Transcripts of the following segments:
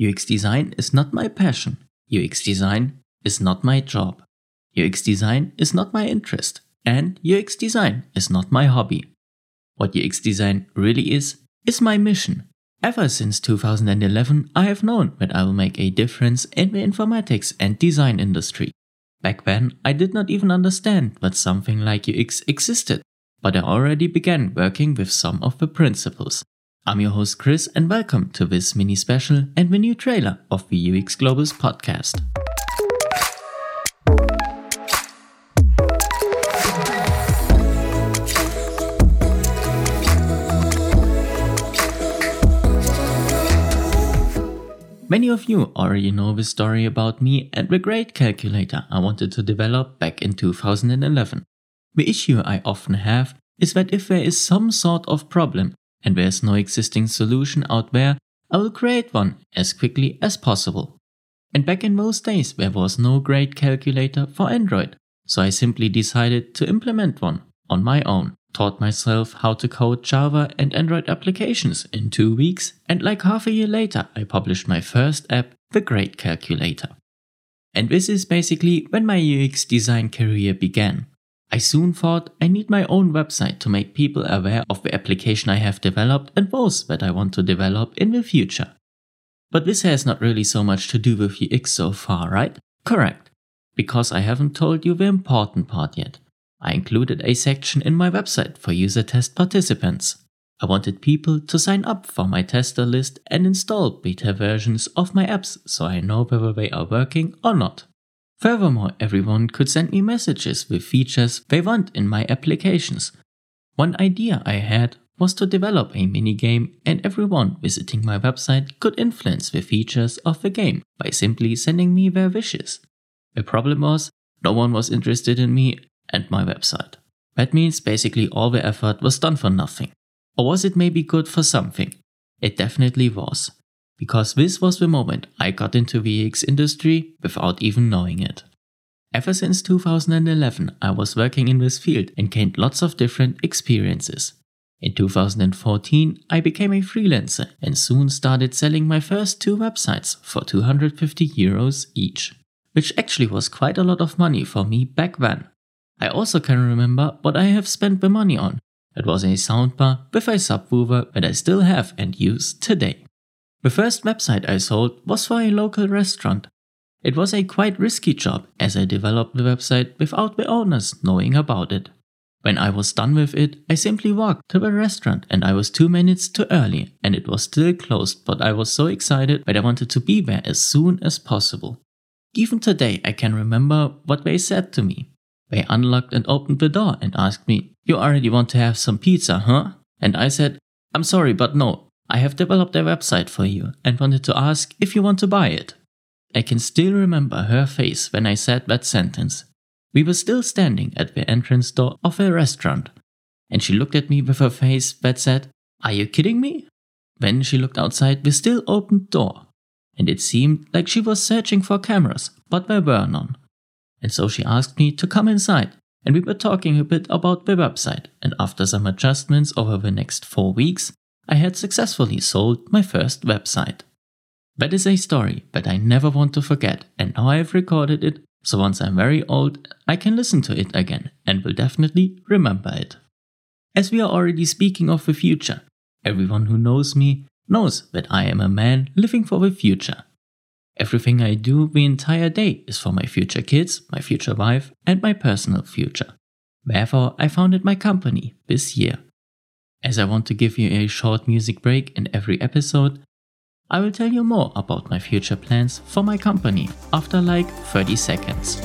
UX design is not my passion. UX design is not my job. UX design is not my interest. And UX design is not my hobby. What UX design really is, is my mission. Ever since 2011, I have known that I will make a difference in the informatics and design industry. Back then, I did not even understand that something like UX existed, but I already began working with some of the principles. I'm your host Chris and welcome to this mini special and the new trailer of the UX Globals podcast. Many of you already know the story about me and the great calculator I wanted to develop back in 2011. The issue I often have is that if there is some sort of problem and there's no existing solution out there, I will create one as quickly as possible. And back in those days, there was no great calculator for Android, so I simply decided to implement one on my own. Taught myself how to code Java and Android applications in two weeks, and like half a year later, I published my first app, The Great Calculator. And this is basically when my UX design career began. I soon thought I need my own website to make people aware of the application I have developed and those that I want to develop in the future. But this has not really so much to do with UX so far, right? Correct. Because I haven't told you the important part yet. I included a section in my website for user test participants. I wanted people to sign up for my tester list and install beta versions of my apps so I know whether they are working or not. Furthermore, everyone could send me messages with features they want in my applications. One idea I had was to develop a mini game and everyone visiting my website could influence the features of the game by simply sending me their wishes. The problem was, no one was interested in me and my website. That means basically all the effort was done for nothing. Or was it maybe good for something? It definitely was because this was the moment I got into the UX industry without even knowing it. Ever since 2011, I was working in this field and gained lots of different experiences. In 2014, I became a freelancer and soon started selling my first two websites for 250 euros each, which actually was quite a lot of money for me back then. I also can remember what I have spent the money on. It was a soundbar with a subwoofer that I still have and use today. The first website I sold was for a local restaurant. It was a quite risky job as I developed the website without the owners knowing about it. When I was done with it, I simply walked to the restaurant and I was two minutes too early and it was still closed, but I was so excited that I wanted to be there as soon as possible. Even today, I can remember what they said to me. They unlocked and opened the door and asked me, You already want to have some pizza, huh? And I said, I'm sorry, but no, I have developed a website for you and wanted to ask if you want to buy it. I can still remember her face when I said that sentence. We were still standing at the entrance door of a restaurant, and she looked at me with a face that said, Are you kidding me? Then she looked outside the still opened door, and it seemed like she was searching for cameras, but there were none. And so she asked me to come inside, and we were talking a bit about the website, and after some adjustments over the next four weeks, I had successfully sold my first website. That is a story that I never want to forget, and now I have recorded it, so once I'm very old, I can listen to it again and will definitely remember it. As we are already speaking of the future, everyone who knows me knows that I am a man living for the future. Everything I do the entire day is for my future kids, my future wife, and my personal future. Therefore, I founded my company this year. As I want to give you a short music break in every episode, I will tell you more about my future plans for my company after like 30 seconds.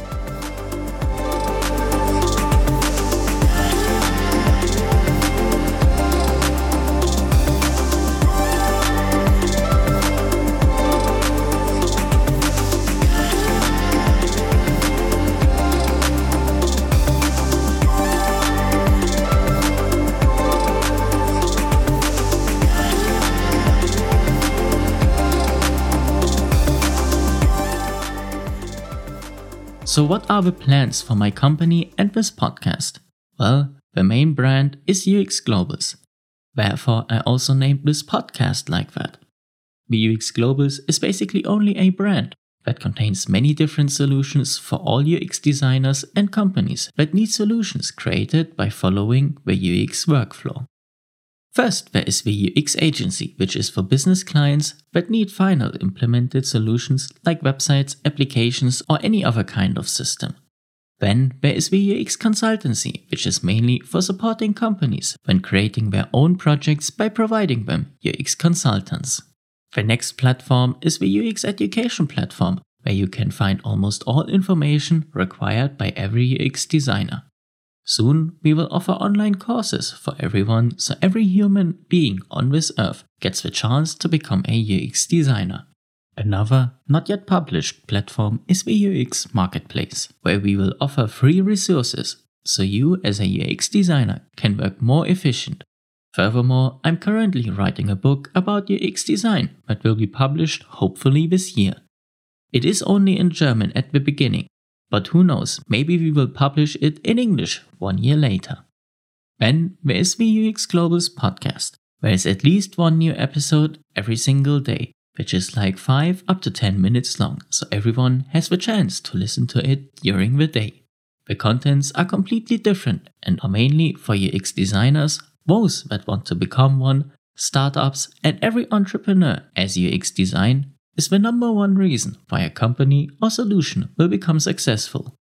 So, what are the plans for my company and this podcast? Well, the main brand is UX Globals. Therefore, I also named this podcast like that. VUX Globals is basically only a brand that contains many different solutions for all UX designers and companies that need solutions created by following the UX workflow. First, there is the UX agency, which is for business clients that need final implemented solutions like websites, applications, or any other kind of system. Then there is the UX consultancy, which is mainly for supporting companies when creating their own projects by providing them UX consultants. The next platform is the UX education platform, where you can find almost all information required by every UX designer. Soon, we will offer online courses for everyone so every human being on this earth gets the chance to become a UX designer. Another, not yet published platform is the UX Marketplace, where we will offer free resources so you as a UX designer can work more efficient Furthermore, I'm currently writing a book about UX design that will be published hopefully this year. It is only in German at the beginning, but who knows, maybe we will publish it in English one year later. Then there is the UX Globals podcast. There is at least one new episode every single day, which is like 5 up to 10 minutes long, so everyone has the chance to listen to it during the day. The contents are completely different and are mainly for UX designers, those that want to become one, startups, and every entrepreneur as UX design is the number one reason why a company or solution will become successful.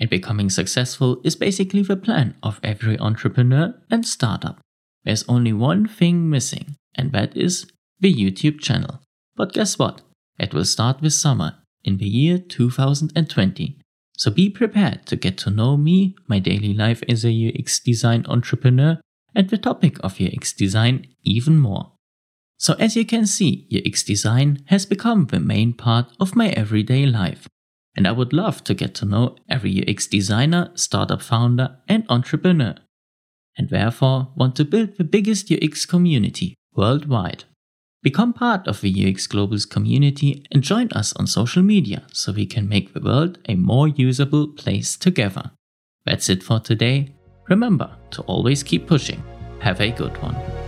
And becoming successful is basically the plan of every entrepreneur and startup. There's only one thing missing, and that is the YouTube channel. But guess what? It will start this summer in the year 2020. So be prepared to get to know me, my daily life as a UX design entrepreneur, and the topic of UX design even more. So as you can see, UX design has become the main part of my everyday life. And I would love to get to know every UX designer, startup founder, and entrepreneur. And therefore want to build the biggest UX community worldwide. Become part of the UX Globals community and join us on social media so we can make the world a more usable place together. That's it for today. Remember to always keep pushing. Have a good one.